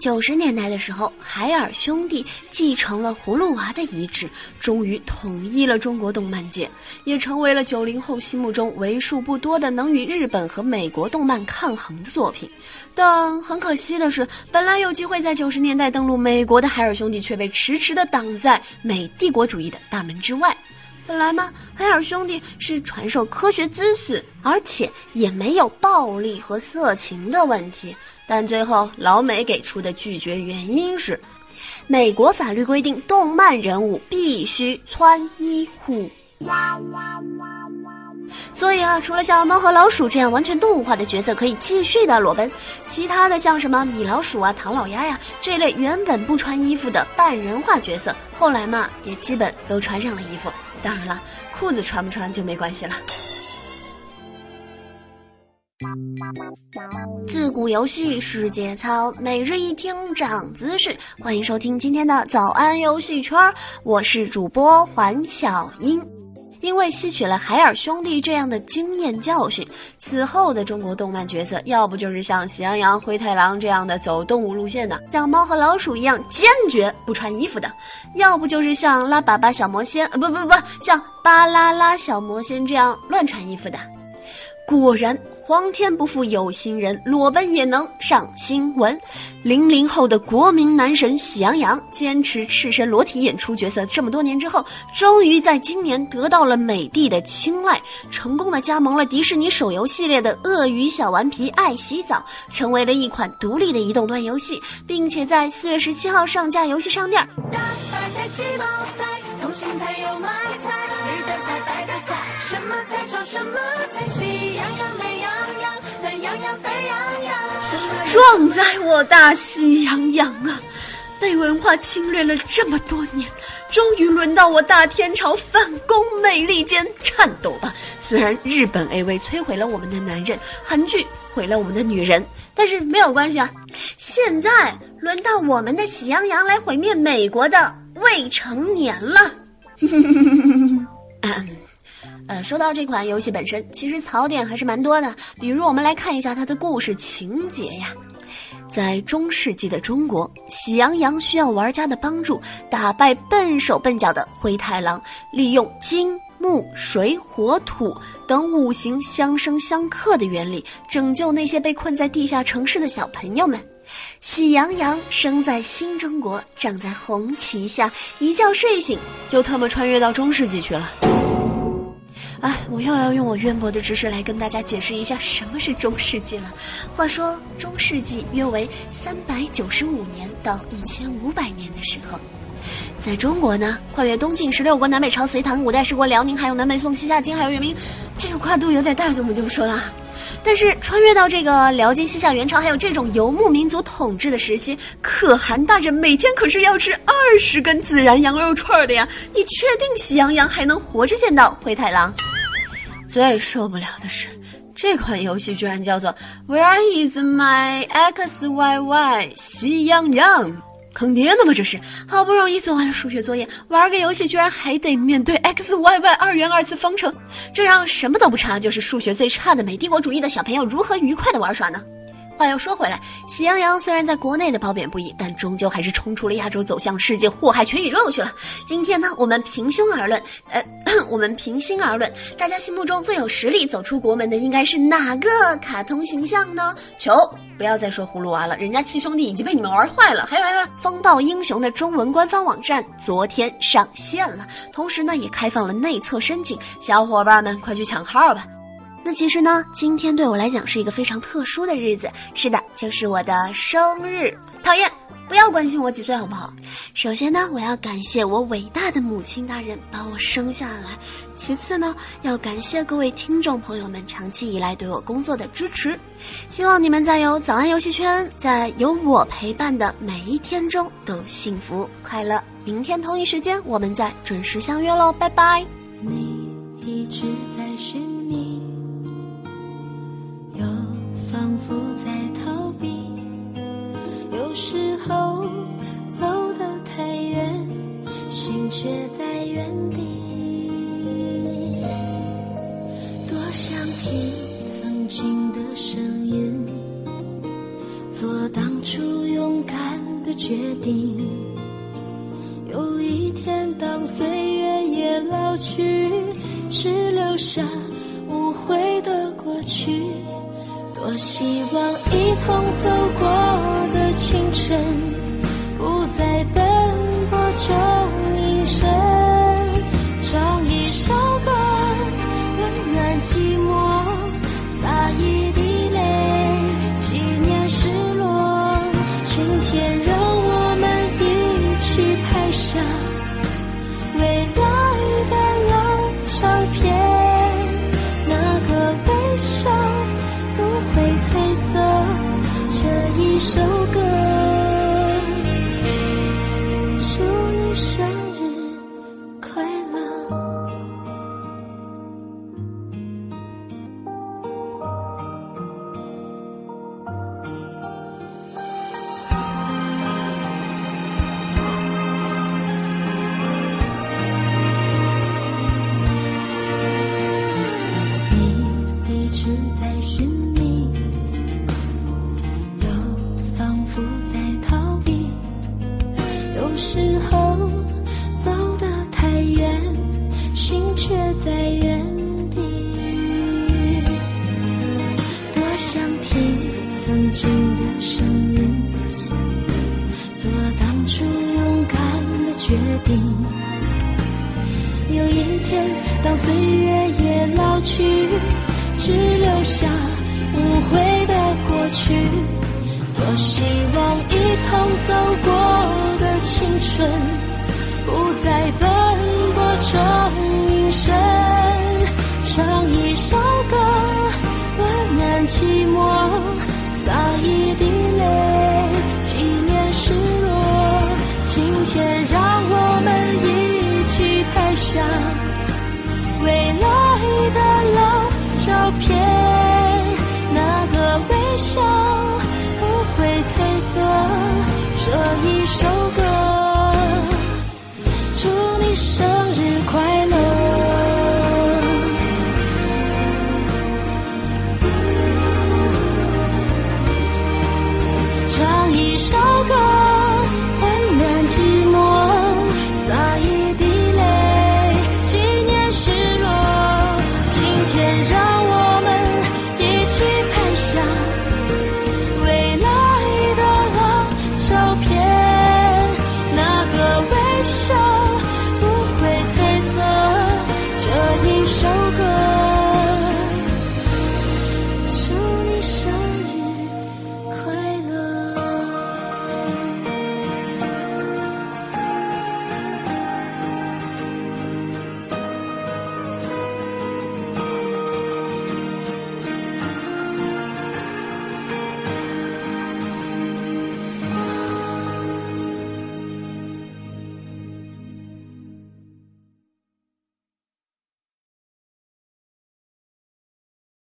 九十年代的时候，海尔兄弟继承了葫芦娃的遗志，终于统一了中国动漫界，也成为了九零后心目中为数不多的能与日本和美国动漫抗衡的作品。但很可惜的是，本来有机会在九十年代登陆美国的海尔兄弟，却被迟迟的挡在美帝国主义的大门之外。本来嘛，海尔兄弟是传授科学知识，而且也没有暴力和色情的问题。但最后老美给出的拒绝原因是，美国法律规定动漫人物必须穿衣服。所以啊，除了像猫和老鼠这样完全动物化的角色可以继续的裸奔，其他的像什么米老鼠啊、唐老鸭呀这类原本不穿衣服的半人化角色，后来嘛也基本都穿上了衣服。当然了，裤子穿不穿就没关系了。自古游戏世界操，每日一听长姿势。欢迎收听今天的早安游戏圈，我是主播环小英。因为吸取了海尔兄弟这样的经验教训，此后的中国动漫角色，要不就是像喜羊羊、灰太狼这样的走动物路线的，像猫和老鼠一样坚决不穿衣服的，要不就是像拉粑粑小魔仙，呃不不不，像巴啦啦小魔仙这样乱穿衣服的。果然。皇天不负有心人，裸奔也能上新闻。零零后的国民男神喜羊羊，坚持赤身裸体演出角色这么多年之后，终于在今年得到了美帝的青睐，成功的加盟了迪士尼手游系列的鳄鱼小顽皮爱洗澡，成为了一款独立的移动端游戏，并且在四月十七号上架游戏商店。大白菜、鸡毛菜、通心菜、油麦菜，绿的菜、白的菜，什么菜炒什么菜，喜羊羊美羊。壮哉我大喜羊羊啊！被文化侵略了这么多年，终于轮到我大天朝反攻美利坚颤抖吧！虽然日本 AV 摧毁了我们的男人，韩剧毁了我们的女人，但是没有关系啊！现在轮到我们的喜羊羊来毁灭美国的未成年了。呃，说到这款游戏本身，其实槽点还是蛮多的。比如，我们来看一下它的故事情节呀。在中世纪的中国，喜羊羊需要玩家的帮助，打败笨手笨脚的灰太狼，利用金、木、水、火、土等五行相生相克的原理，拯救那些被困在地下城市的小朋友们。喜羊羊生在新中国，长在红旗下，一觉睡醒就他妈穿越到中世纪去了。哎，我又要用我渊博的知识来跟大家解释一下什么是中世纪了。话说，中世纪约为三百九十五年到一千五百年的时候，在中国呢，跨越东晋、十六国、南北朝、隋唐、五代十国、辽宁，还有南北宋、西夏、金，还有元明，这个跨度有点大，就我们就不说了。但是穿越到这个辽金、西夏、元朝，还有这种游牧民族统治的时期，可汗大人每天可是要吃二十根孜然羊肉串的呀！你确定喜羊羊还能活着见到灰太狼？最受不了的是，这款游戏居然叫做 Where is my X Y Y？喜羊羊，坑爹呢吗？这是好不容易做完了数学作业，玩个游戏居然还得面对 X Y Y 二元二次方程，这让什么都不差，就是数学最差的美帝国主义的小朋友如何愉快的玩耍呢？话又说回来，喜羊羊虽然在国内的褒贬不一，但终究还是冲出了亚洲，走向世界，祸害全宇宙去了。今天呢，我们平胸而论，呃，我们平心而论，大家心目中最有实力走出国门的应该是哪个卡通形象呢？求不要再说葫芦娃了，人家七兄弟已经被你们玩坏了。还有还有，风暴英雄的中文官方网站昨天上线了，同时呢也开放了内测申请，小伙伴们快去抢号吧。那其实呢，今天对我来讲是一个非常特殊的日子。是的，就是我的生日。讨厌，不要关心我几岁好不好？首先呢，我要感谢我伟大的母亲大人把我生下来。其次呢，要感谢各位听众朋友们长期以来对我工作的支持。希望你们在有早安游戏圈，在有我陪伴的每一天中都幸福快乐。明天同一时间，我们再准时相约喽，拜拜。仿佛在逃避，有时候走得太远，心却在原地。多想听曾经的声音，做当初勇敢的。决定。有一天，当岁月也老去，只留下无悔的过去。多希望一同走过的青春，不再奔波着。时候走得太远，心却在原地。多想听曾经的声音，做当初勇敢的决定。有一天，当岁月也老去，只留下无悔的过去。多希望一同走过的青春，不再奔波中隐身，唱一首歌，温暖寂寞，洒一滴泪，纪念失落。今天让我们一起拍下未来的老照片，这一首